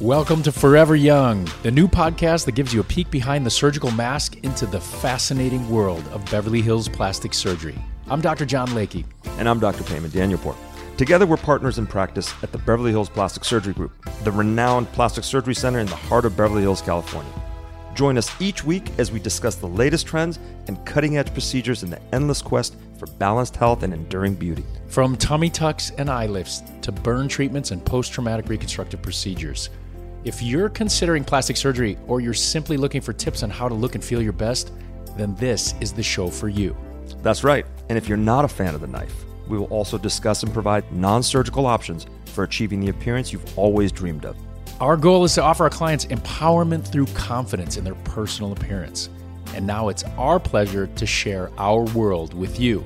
Welcome to Forever Young, the new podcast that gives you a peek behind the surgical mask into the fascinating world of Beverly Hills plastic surgery. I'm Dr. John Layke. And I'm Dr. Peyman Danielpour. Together, we're partners in practice at the Beverly Hills Plastic Surgery Group, the renowned plastic surgery center in the heart of Beverly Hills, California. Join us each week as we discuss the latest trends and cutting edge procedures in the endless quest for balanced health and enduring beauty. From tummy tucks and eye lifts to burn treatments and post traumatic reconstructive procedures. If you're considering plastic surgery or you're simply looking for tips on how to look and feel your best, then this is the show for you. That's right. And if you're not a fan of the knife, we will also discuss and provide non surgical options for achieving the appearance you've always dreamed of. Our goal is to offer our clients empowerment through confidence in their personal appearance. And now it's our pleasure to share our world with you.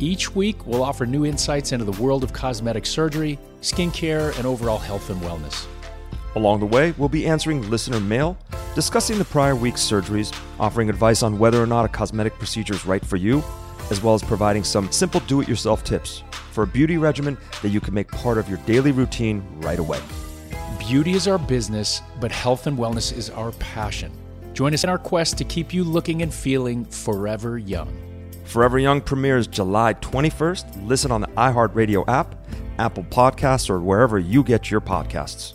Each week, we'll offer new insights into the world of cosmetic surgery, skincare, and overall health and wellness. Along the way, we'll be answering listener mail, discussing the prior week's surgeries, offering advice on whether or not a cosmetic procedure is right for you, as well as providing some simple do it yourself tips for a beauty regimen that you can make part of your daily routine right away. Beauty is our business, but health and wellness is our passion. Join us in our quest to keep you looking and feeling forever young. Forever Young premieres July 21st. Listen on the iHeartRadio app, Apple Podcasts, or wherever you get your podcasts.